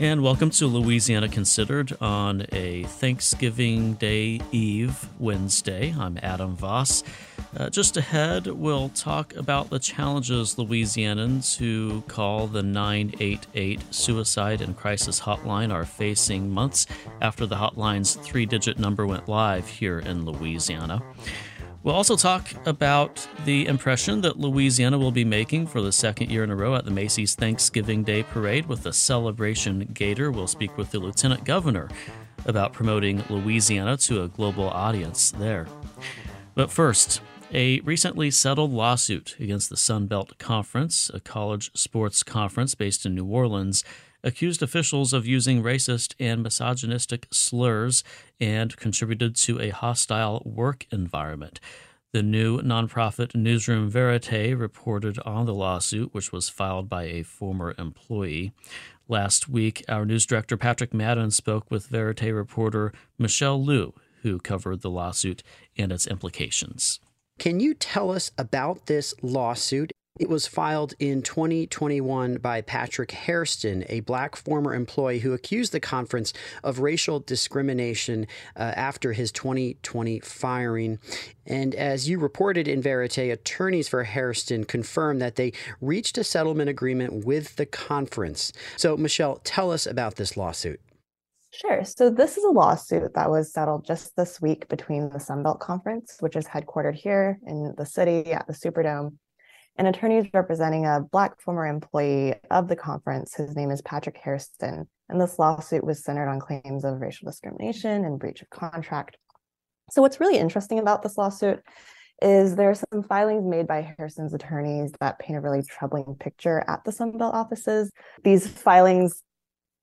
And welcome to Louisiana Considered on a Thanksgiving Day Eve Wednesday. I'm Adam Voss. Uh, just ahead, we'll talk about the challenges Louisianans who call the 988 Suicide and Crisis Hotline are facing months after the hotline's three digit number went live here in Louisiana. We'll also talk about the impression that Louisiana will be making for the second year in a row at the Macy's Thanksgiving Day Parade with the Celebration Gator. We'll speak with the Lieutenant Governor about promoting Louisiana to a global audience there. But first, a recently settled lawsuit against the Sun Belt Conference, a college sports conference based in New Orleans, accused officials of using racist and misogynistic slurs and contributed to a hostile work environment. The new nonprofit newsroom Verite reported on the lawsuit, which was filed by a former employee. Last week, our news director Patrick Madden spoke with Verite reporter Michelle Liu, who covered the lawsuit and its implications. Can you tell us about this lawsuit it was filed in 2021 by Patrick Hairston, a black former employee who accused the conference of racial discrimination uh, after his 2020 firing. And as you reported in Verite, attorneys for Hairston confirmed that they reached a settlement agreement with the conference. So, Michelle, tell us about this lawsuit. Sure. So this is a lawsuit that was settled just this week between the Sunbelt Conference, which is headquartered here in the city at the Superdome, and attorneys representing a Black former employee of the conference. His name is Patrick Hairston. And this lawsuit was centered on claims of racial discrimination and breach of contract. So, what's really interesting about this lawsuit is there are some filings made by Hairston's attorneys that paint a really troubling picture at the Sunbelt offices. These filings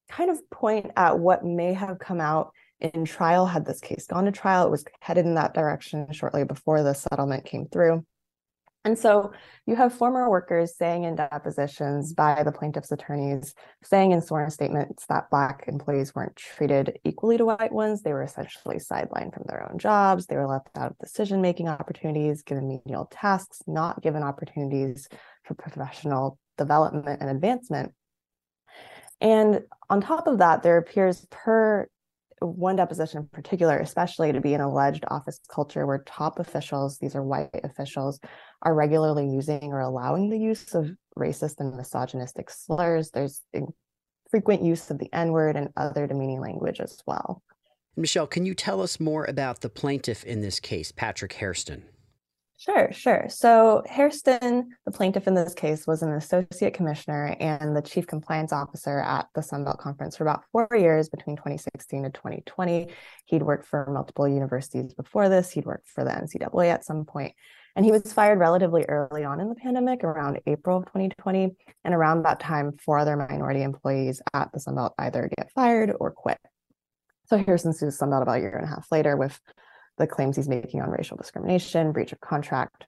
kind of point at what may have come out in trial had this case gone to trial. It was headed in that direction shortly before the settlement came through. And so you have former workers saying in depositions by the plaintiff's attorneys, saying in sworn statements that Black employees weren't treated equally to white ones. They were essentially sidelined from their own jobs. They were left out of decision making opportunities, given menial tasks, not given opportunities for professional development and advancement. And on top of that, there appears per one deposition in particular, especially to be an alleged office culture where top officials, these are white officials, are regularly using or allowing the use of racist and misogynistic slurs. There's frequent use of the N word and other demeaning language as well. Michelle, can you tell us more about the plaintiff in this case, Patrick Hairston? Sure, sure. So Hairston, the plaintiff in this case, was an associate commissioner and the chief compliance officer at the Sunbelt Conference for about four years between 2016 and 2020. He'd worked for multiple universities before this. He'd worked for the NCAA at some point. And he was fired relatively early on in the pandemic, around April of 2020. And around that time, four other minority employees at the Sunbelt either get fired or quit. So Hairston sues Sunbelt about a year and a half later with the claims he's making on racial discrimination, breach of contract.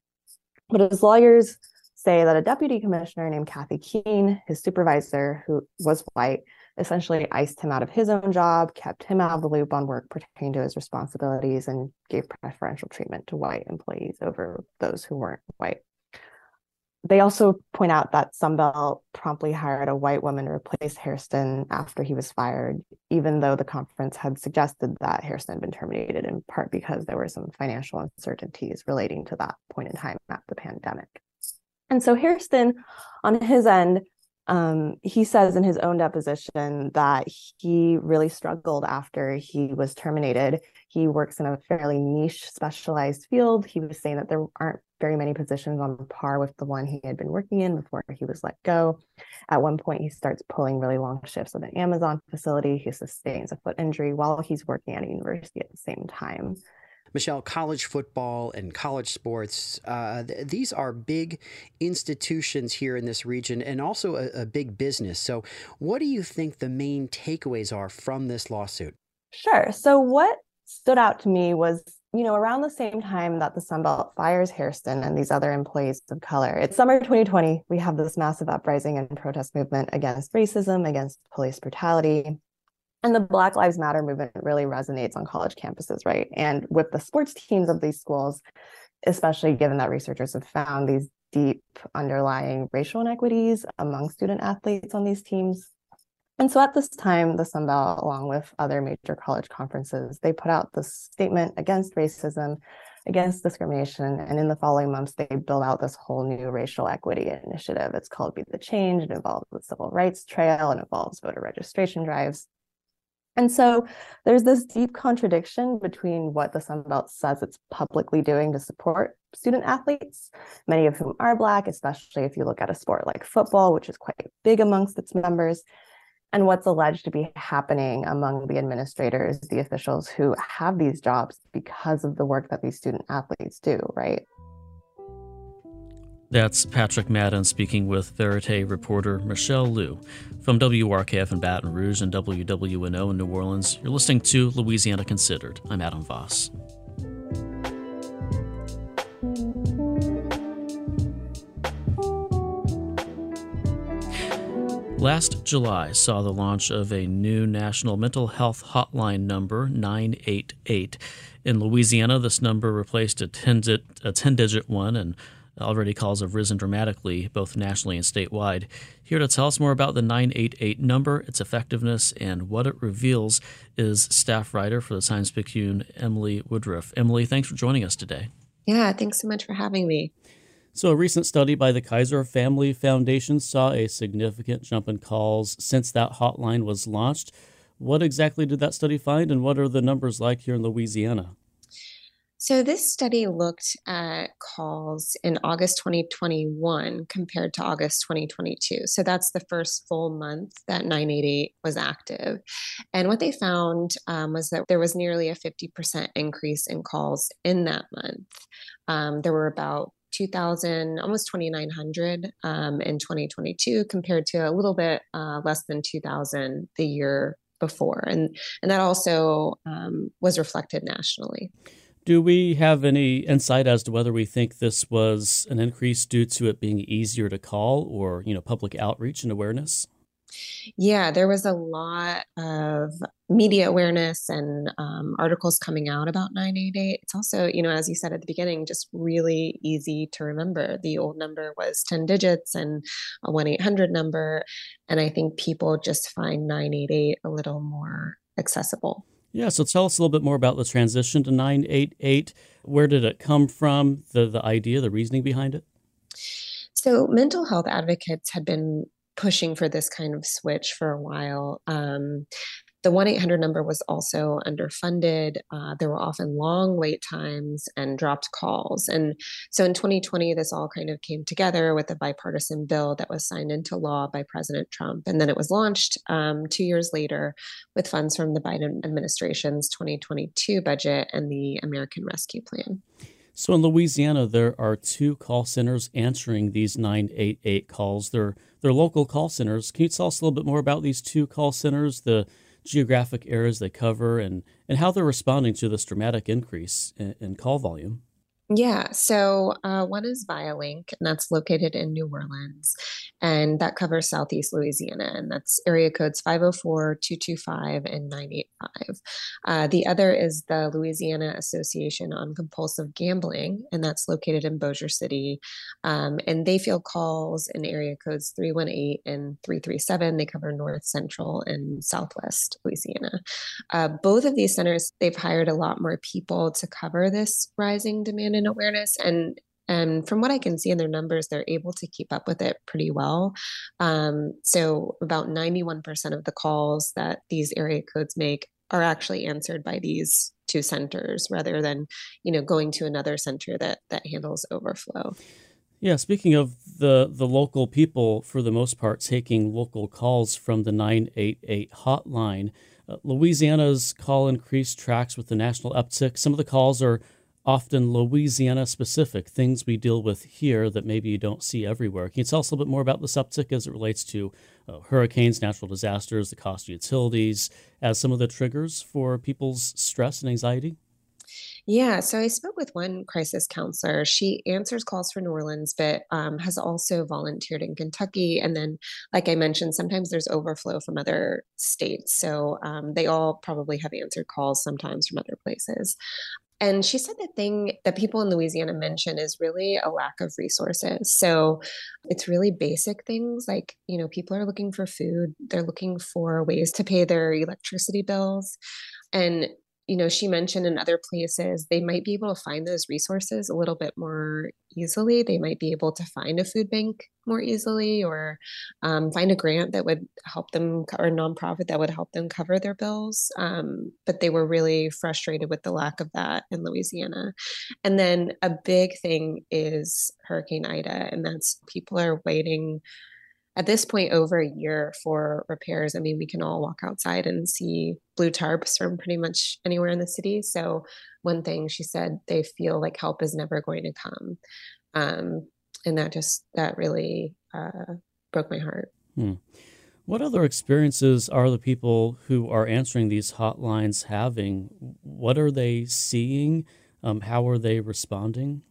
But his lawyers say that a deputy commissioner named Kathy Keene, his supervisor, who was white, essentially iced him out of his own job, kept him out of the loop on work pertaining to his responsibilities, and gave preferential treatment to white employees over those who weren't white. They also point out that Sunbelt promptly hired a white woman to replace Hairston after he was fired, even though the conference had suggested that Hairston had been terminated in part because there were some financial uncertainties relating to that point in time at the pandemic. And so Hairston, on his end, um, he says in his own deposition that he really struggled after he was terminated. He works in a fairly niche, specialized field. He was saying that there aren't very many positions on par with the one he had been working in before he was let go. At one point, he starts pulling really long shifts at an Amazon facility. He sustains a foot injury while he's working at a university at the same time. Michelle, college football and college sports, uh, th- these are big institutions here in this region and also a, a big business. So, what do you think the main takeaways are from this lawsuit? Sure. So, what stood out to me was you know, around the same time that the Sunbelt fires Hairston and these other employees of color, it's summer 2020. We have this massive uprising and protest movement against racism, against police brutality and the black lives matter movement really resonates on college campuses right and with the sports teams of these schools especially given that researchers have found these deep underlying racial inequities among student athletes on these teams And so at this time, the Sun Belt, along with other major college conferences, they put out this statement against racism, against discrimination. And in the following months, they build out this whole new racial equity initiative. It's called Be the Change. It involves the Civil Rights Trail and involves voter registration drives. And so there's this deep contradiction between what the Sun Belt says it's publicly doing to support student athletes, many of whom are Black, especially if you look at a sport like football, which is quite big amongst its members, and what's alleged to be happening among the administrators, the officials who have these jobs because of the work that these student athletes do, right? That's Patrick Madden speaking with Verite reporter Michelle Liu. From WRKF in Baton Rouge and WWNO in New Orleans, you're listening to Louisiana Considered. I'm Adam Voss. Last July saw the launch of a new national mental health hotline number, 988. In Louisiana, this number replaced a 10 digit one, and already calls have risen dramatically, both nationally and statewide. Here to tell us more about the 988 number, its effectiveness, and what it reveals is staff writer for the Times Picayune, Emily Woodruff. Emily, thanks for joining us today. Yeah, thanks so much for having me. So, a recent study by the Kaiser Family Foundation saw a significant jump in calls since that hotline was launched. What exactly did that study find, and what are the numbers like here in Louisiana? So, this study looked at calls in August 2021 compared to August 2022. So, that's the first full month that 988 was active. And what they found um, was that there was nearly a 50% increase in calls in that month. Um, there were about 2000 almost 2900 um, in 2022 compared to a little bit uh, less than 2000 the year before. And and that also um, was reflected nationally. Do we have any insight as to whether we think this was an increase due to it being easier to call or you know public outreach and awareness yeah, there was a lot of media awareness and um, articles coming out about 988. It's also, you know, as you said at the beginning, just really easy to remember. The old number was 10 digits and a 1 800 number. And I think people just find 988 a little more accessible. Yeah, so tell us a little bit more about the transition to 988. Where did it come from? The the idea, the reasoning behind it? So, mental health advocates had been pushing for this kind of switch for a while. Um, the 1 800 number was also underfunded. Uh, there were often long wait times and dropped calls. And so in 2020, this all kind of came together with a bipartisan bill that was signed into law by President Trump. And then it was launched um, two years later with funds from the Biden administration's 2022 budget and the American Rescue Plan. So in Louisiana, there are two call centers answering these 988 calls. They're, they're local call centers. Can you tell us a little bit more about these two call centers, the geographic areas they cover, and, and how they're responding to this dramatic increase in, in call volume? Yeah, so uh, one is Vialink, and that's located in New Orleans, and that covers Southeast Louisiana, and that's area codes 504, 225, and 985. Uh, the other is the Louisiana Association on Compulsive Gambling, and that's located in Bossier City, um, and they field calls in area codes 318 and 337. They cover North Central and Southwest Louisiana. Uh, both of these centers, they've hired a lot more people to cover this rising demand awareness and and from what I can see in their numbers, they're able to keep up with it pretty well. Um, so about 91% of the calls that these area codes make are actually answered by these two centers rather than, you know, going to another center that that handles overflow. Yeah, speaking of the the local people, for the most part, taking local calls from the 988 hotline, uh, Louisiana's call increase tracks with the national uptick. Some of the calls are often Louisiana specific, things we deal with here that maybe you don't see everywhere. Can you tell us a little bit more about this uptick as it relates to uh, hurricanes, natural disasters, the cost of utilities, as some of the triggers for people's stress and anxiety? Yeah, so I spoke with one crisis counselor. She answers calls for New Orleans, but um, has also volunteered in Kentucky. And then, like I mentioned, sometimes there's overflow from other states. So um, they all probably have answered calls sometimes from other places And she said the thing that people in Louisiana mention is really a lack of resources. So it's really basic things like, you know, people are looking for food, they're looking for ways to pay their electricity bills. And you know, she mentioned in other places, they might be able to find those resources a little bit more easily. They might be able to find a food bank more easily or um, find a grant that would help them or a nonprofit that would help them cover their bills. Um, but they were really frustrated with the lack of that in Louisiana. And then a big thing is Hurricane Ida, and that's people are waiting at this point over a year for repairs. I mean, we can all walk outside and see blue tarps from pretty much anywhere in the city. So one thing she said, they feel like help is never going to come. Um, and that just, that really uh, broke my heart. Hmm. What other experiences are the people who are answering these hotlines having? What are they seeing? Um, how are they responding?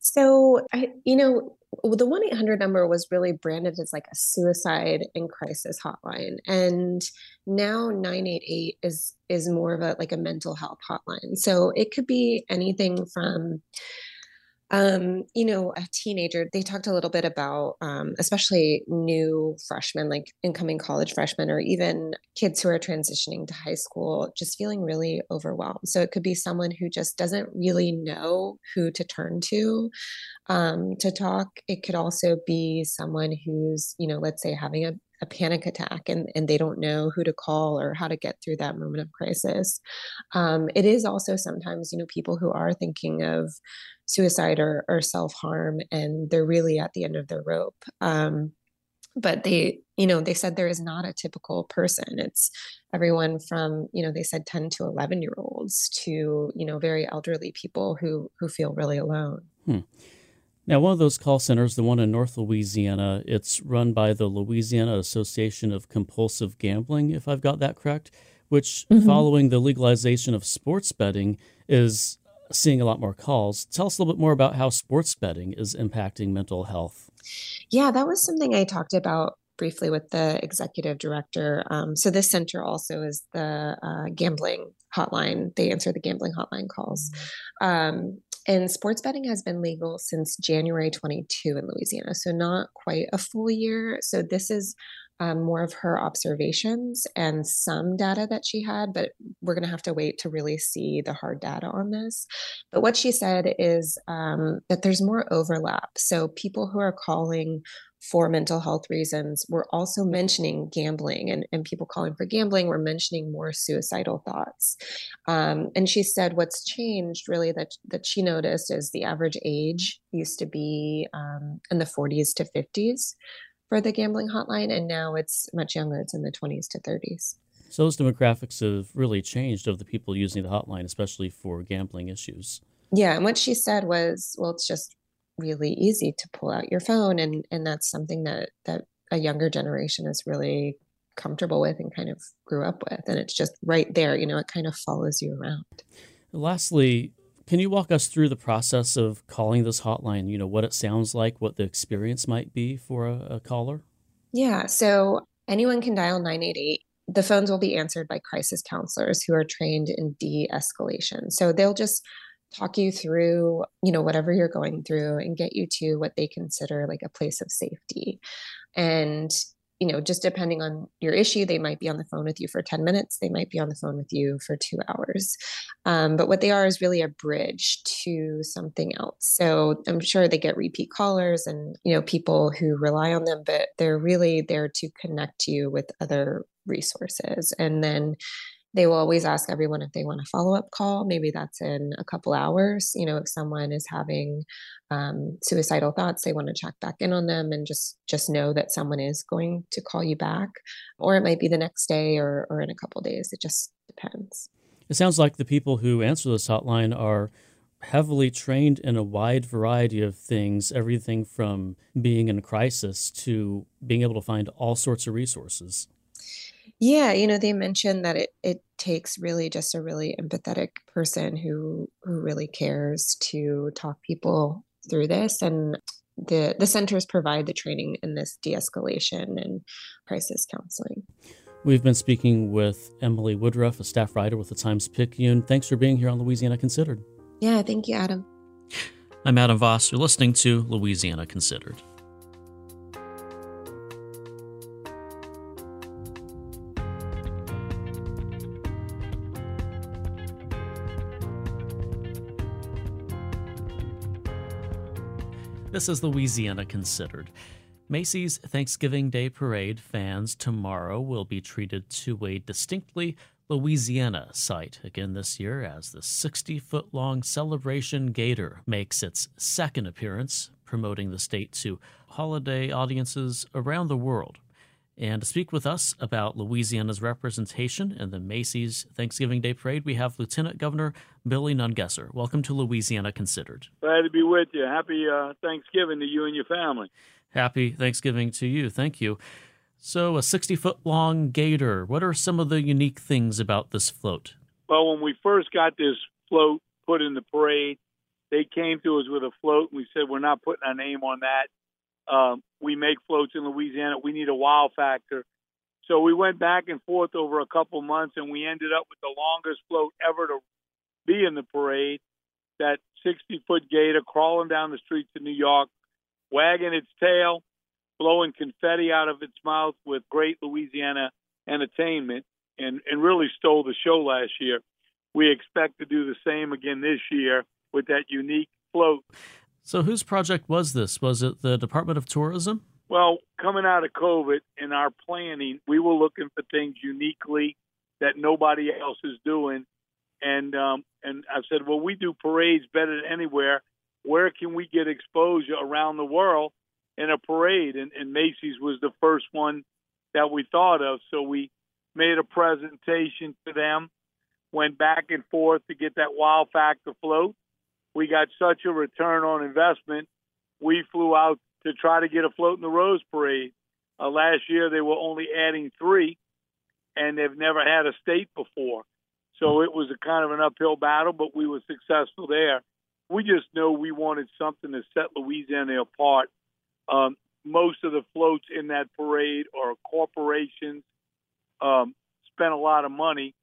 So, I, you know, the 1 800 number was really branded as like a suicide and crisis hotline. And now 988 is is more of a like a mental health hotline. So it could be anything from um, you know, a teenager, they talked a little bit about, um, especially new freshmen, like incoming college freshmen, or even kids who are transitioning to high school, just feeling really overwhelmed. So it could be someone who just doesn't really know who to turn to um, to talk. It could also be someone who's, you know, let's say having a a panic attack and, and they don't know who to call or how to get through that moment of crisis. Um, it is also sometimes, you know, people who are thinking of suicide or, or self harm and they're really at the end of their rope. Um, but they, you know, they said there is not a typical person. It's everyone from, you know, they said 10 to 11 year olds to, you know, very elderly people who who feel really alone. Hmm. Now, one of those call centers, the one in North Louisiana, it's run by the Louisiana Association of Compulsive Gambling, if I've got that correct, which, mm-hmm. following the legalization of sports betting, is seeing a lot more calls. Tell us a little bit more about how sports betting is impacting mental health. Yeah, that was something I talked about briefly with the executive director. Um, so, this center also is the uh, gambling hotline. They answer the gambling hotline calls. Um, and sports betting has been legal since January 22 in Louisiana, so not quite a full year. So this is um, more of her observations and some data that she had, but we're going to have to wait to really see the hard data on this. But what she said is um, that there's more overlap. So people who are calling for mental health reasons. We're also mentioning gambling, and, and people calling for gambling, we're mentioning more suicidal thoughts. Um, and she said what's changed really that, that she noticed is the average age used to be um, in the 40s to 50s for the gambling hotline, and now it's much younger, it's in the 20s to 30s. So those demographics have really changed of the people using the hotline, especially for gambling issues. Yeah, and what she said was, well, it's just really easy to pull out your phone and and that's something that that a younger generation is really comfortable with and kind of grew up with and it's just right there you know it kind of follows you around lastly can you walk us through the process of calling this hotline? You know what it sounds like what the experience might be for a, a caller? Yeah so anyone can dial 988 the phones will be answered by crisis counselors who are trained in de-escalation. So they'll just talk you through you know whatever you're going through and get you to what they consider like a place of safety. And you know just depending on your issue they might be on the phone with you for 10 minutes they might be on the phone with you for two hours. Um, but what they are is really a bridge to something else. So i'm sure they get repeat callers and you know people who rely on them but they're really there to connect you with other resources. And then they will always ask everyone if they want a follow-up call. Maybe that's in a couple hours you know if someone is having um, suicidal thoughts they want to check back in on them and just just know that someone is going to call you back. Or it might be the next day or, or in a couple days it just depends. It sounds like the people who answer this hotline are heavily trained in a wide variety of things everything from being in a crisis to being able to find all sorts of resources. Yeah, you know, they mentioned that it it takes really just a really empathetic person who who really cares to talk people through this and the the centers provide the training in this de-escalation and crisis counseling. We've been speaking with Emily Woodruff, a staff writer with the Times Picayune. Thanks for being here on Louisiana Considered. Yeah, thank you, Adam. I'm Adam Voss. You're listening to Louisiana Considered. This is Louisiana Considered. Macy's Thanksgiving Day Parade fans tomorrow will be treated to a distinctly Louisiana sight again this year as the 60 foot long celebration gator makes its second appearance, promoting the state to holiday audiences around the world. And to speak with us about Louisiana's representation in the Macy's Thanksgiving Day Parade, we have Lieutenant Governor Billy Nungesser. Welcome to Louisiana Considered. Glad to be with you. Happy uh, Thanksgiving to you and your family. Happy Thanksgiving to you. Thank you. So, a 60 foot long gator. What are some of the unique things about this float? Well, when we first got this float put in the parade, they came to us with a float, and we said, We're not putting our name on that. Um, we make floats in Louisiana. We need a wow factor. So we went back and forth over a couple months, and we ended up with the longest float ever to be in the parade. That 60 foot gator crawling down the streets of New York, wagging its tail, blowing confetti out of its mouth with great Louisiana entertainment, and, and really stole the show last year. We expect to do the same again this year with that unique float. So, whose project was this? Was it the Department of Tourism? Well, coming out of COVID in our planning, we were looking for things uniquely that nobody else is doing. And um, and I said, well, we do parades better than anywhere. Where can we get exposure around the world in a parade? And, and Macy's was the first one that we thought of. So we made a presentation to them, went back and forth to get that wow factor float we got such a return on investment. We flew out to try to get a float in the Rose Parade. Uh, last year they were only adding three, and they've never had a state before. So it was a kind of an uphill battle, but we were successful there. We just know we wanted something to set Louisiana apart. Um, most of the floats in that parade are corporations, um, spent a lot of money,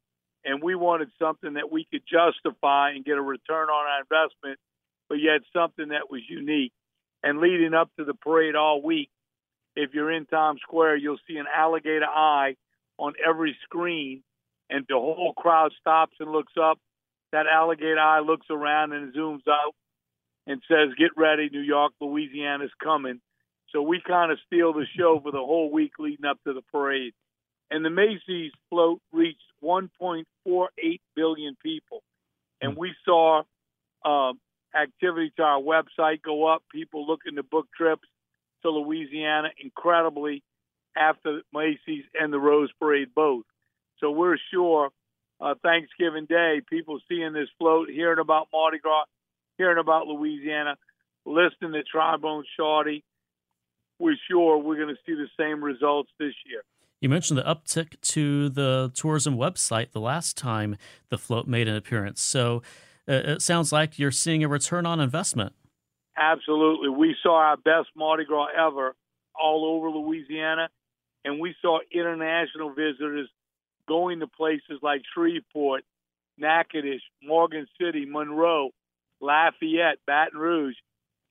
and we wanted something that we could justify and get a return on our investment, but yet something that was unique. And leading up to the parade all week, if you're in Times Square, you'll see an alligator eye on every screen, and the whole crowd stops and looks up. That alligator eye looks around and zooms out and says, Get ready, New York, Louisiana's coming. So we kind of steal the show for the whole week leading up to the parade. And the Macy's float reached 1.48 billion people. And we saw uh, activity to our website go up, people looking to book trips to Louisiana incredibly after Macy's and the Rose Parade both. So we're sure uh, Thanksgiving Day, people seeing this float, hearing about Mardi Gras, hearing about Louisiana, listening to Trombone Shorty, we're sure we're going to see the same results this year. You mentioned the uptick to the tourism website the last time the float made an appearance. So uh, it sounds like you're seeing a return on investment. Absolutely. We saw our best Mardi Gras ever all over Louisiana, and we saw international visitors going to places like Shreveport, Natchitoches, Morgan City, Monroe, Lafayette, Baton Rouge.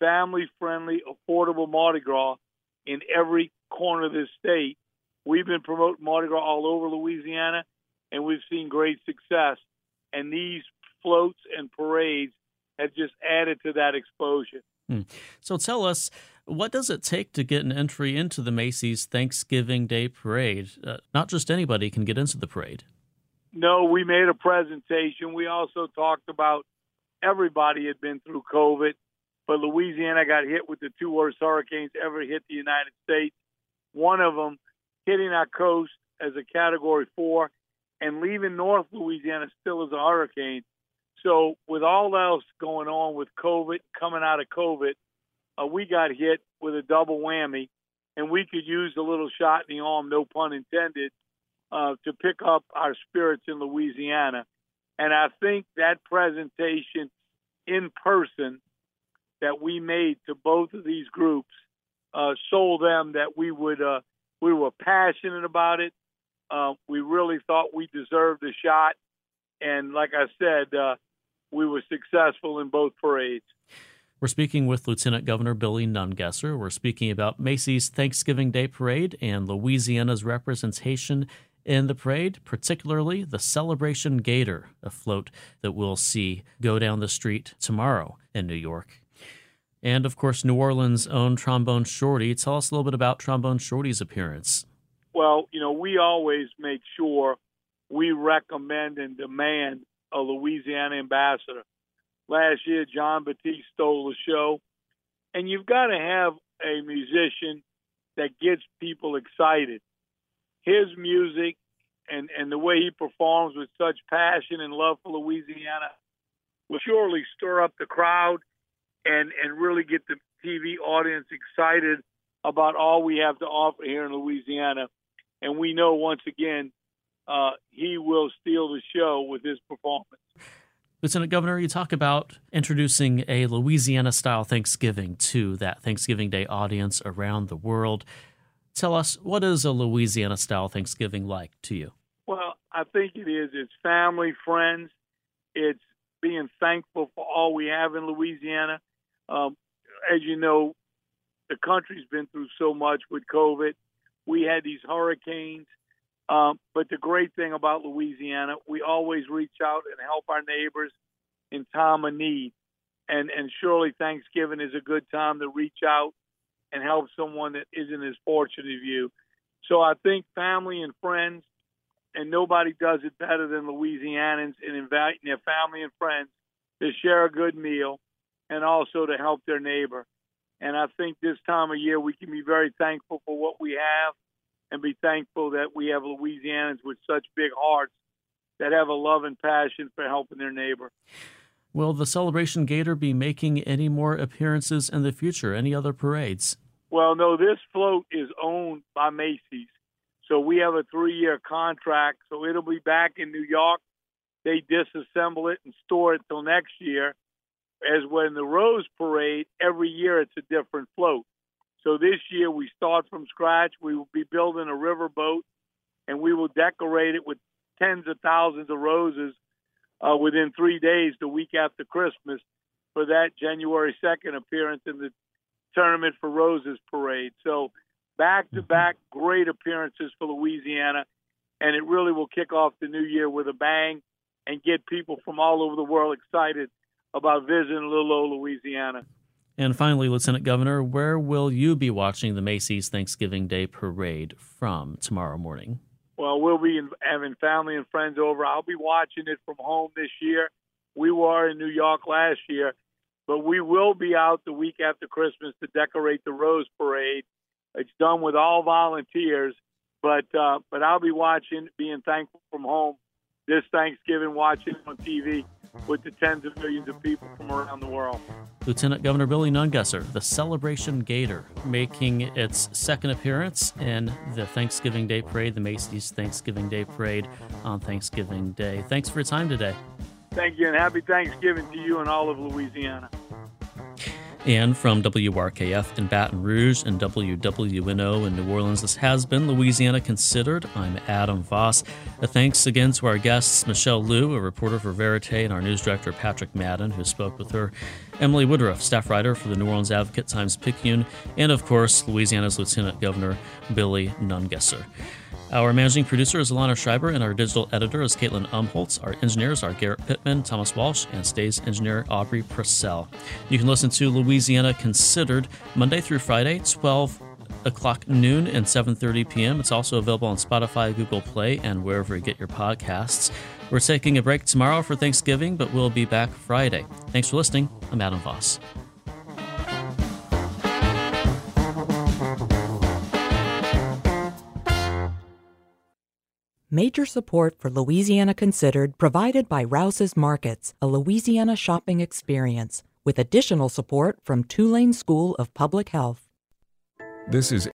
Family friendly, affordable Mardi Gras in every corner of this state We've been promoting Mardi Gras all over Louisiana, and we've seen great success. And these floats and parades have just added to that exposure. Hmm. So tell us, what does it take to get an entry into the Macy's Thanksgiving Day Parade? Uh, not just anybody can get into the parade. No, we made a presentation. We also talked about everybody had been through COVID, but Louisiana got hit with the two worst hurricanes ever hit the United States. One of them hitting our coast as a Category 4 and leaving North Louisiana still as a hurricane. So, with all else going on with COVID, coming out of COVID, uh, we got hit with a double whammy, and we could use a little shot in the arm, no pun intended, uh, to pick up our spirits in Louisiana. And I think that presentation in person that we made to both of these groups uh, sold them that we would uh, we were passionate about it. uh, we really thought we deserved a shot, and like I said, uh, we were successful in both parades. We're speaking with Lieutenant Governor Billy Nungesser. We're speaking about Macy's Thanksgiving Day Parade and Louisiana's representation in the parade, particularly the Celebration Gator, a float that we'll see go down the street tomorrow in New York. And of course, New Orleans' own Trombone Shorty. Tell us a little bit about Trombone Shorty's appearance. Well, you know, we always make sure we recommend and demand a Louisiana ambassador. Last year, Jon Batiste stole the show. And you've got to have a musician that gets people excited. His music and, and the way he performs with such passion and love for Louisiana will surely stir up the crowd and, and really get the TV audience excited about all we have to offer here in Louisiana. And we know once again, uh, he will steal the show with his performance. Lieutenant Governor, you talk about introducing a Louisiana style Thanksgiving to that Thanksgiving Day audience around the world. Tell us, what is a Louisiana style Thanksgiving like to you? Well, I think it is. It's family, friends. It's being thankful for all we have in Louisiana. Um, as you know, the country's been through so much with COVID. We had these hurricanes. Um, but the great thing about Louisiana, we always reach out and help our neighbors in time of need. And, and surely Thanksgiving is a good time to reach out and help someone that isn't as fortunate as you. So I think family and friends, and nobody does it better than Louisianans in inviting their family and friends to share a good meal and also to help their neighbor. And I think this time of year we can be very thankful for what we have and be thankful that we have Louisianans with such big hearts that have a love and passion for helping their neighbor. Will the Celebration Gator be making any more appearances in the future? Any other parades? Well, no, this float is owned by Macy's. So we have a three year contract. So it'll be back in New York. They disassemble it and store it till next year. As when the Rose Parade, every year it's a different float. So this year we start from scratch. We will be building a river boat, and we will decorate it with tens of thousands of roses uh, within three days, the week after Christmas, for that January 2nd appearance in the Tournament for Roses parade. So back to back great appearances for Louisiana, and it really will kick off the new year with a bang and get people from all over the world excited about visiting little old Louisiana. And finally, Lieutenant Governor, where will you be watching the Macy's Thanksgiving Day Parade from tomorrow morning? Well, we'll be having family and friends over. I'll be watching it from home this year. We were in New York last year, but we will be out the week after Christmas to decorate the Rose Parade. It's done with all volunteers, but uh, but I'll be watching, being thankful from home this Thanksgiving, watching on TV with the tens of millions of people from around the world. Lieutenant Governor Billy Nungesser, the Celebration Gator, making its second appearance in the Thanksgiving Day Parade, the Macy's Thanksgiving Day Parade on Thanksgiving Day. Thanks for your time today. Thank you, and happy Thanksgiving to you and all of Louisiana. And from WRKF in Baton Rouge and WWNO in New Orleans, this has been Louisiana Considered. I'm Adam Voss. A thanks again to our guests, Michelle Liu, a reporter for Verite, and our news director, Patrick Madden, who spoke with her, Emily Woodruff, staff writer for the New Orleans Advocate Times Picayune, and of course, Louisiana's Lieutenant Governor, Billy Nungesser. Our managing producer is Alana Schreiber, and our digital editor is Caitlin Umholtz. Our engineers are Garrett Pittman, Thomas Walsh, and Stays engineer Aubrey Purcell. You can listen to Louisiana Considered Monday through Friday, 12 o'clock noon and 7.30 p.m. It's also available on Spotify, Google Play, and wherever you get your podcasts. We're taking a break tomorrow for Thanksgiving, but we'll be back Friday. Thanks for listening. I'm Adam Voss. Major support for Louisiana Considered provided by Rouse's Markets, a Louisiana shopping experience, with additional support from Tulane School of Public Health. This is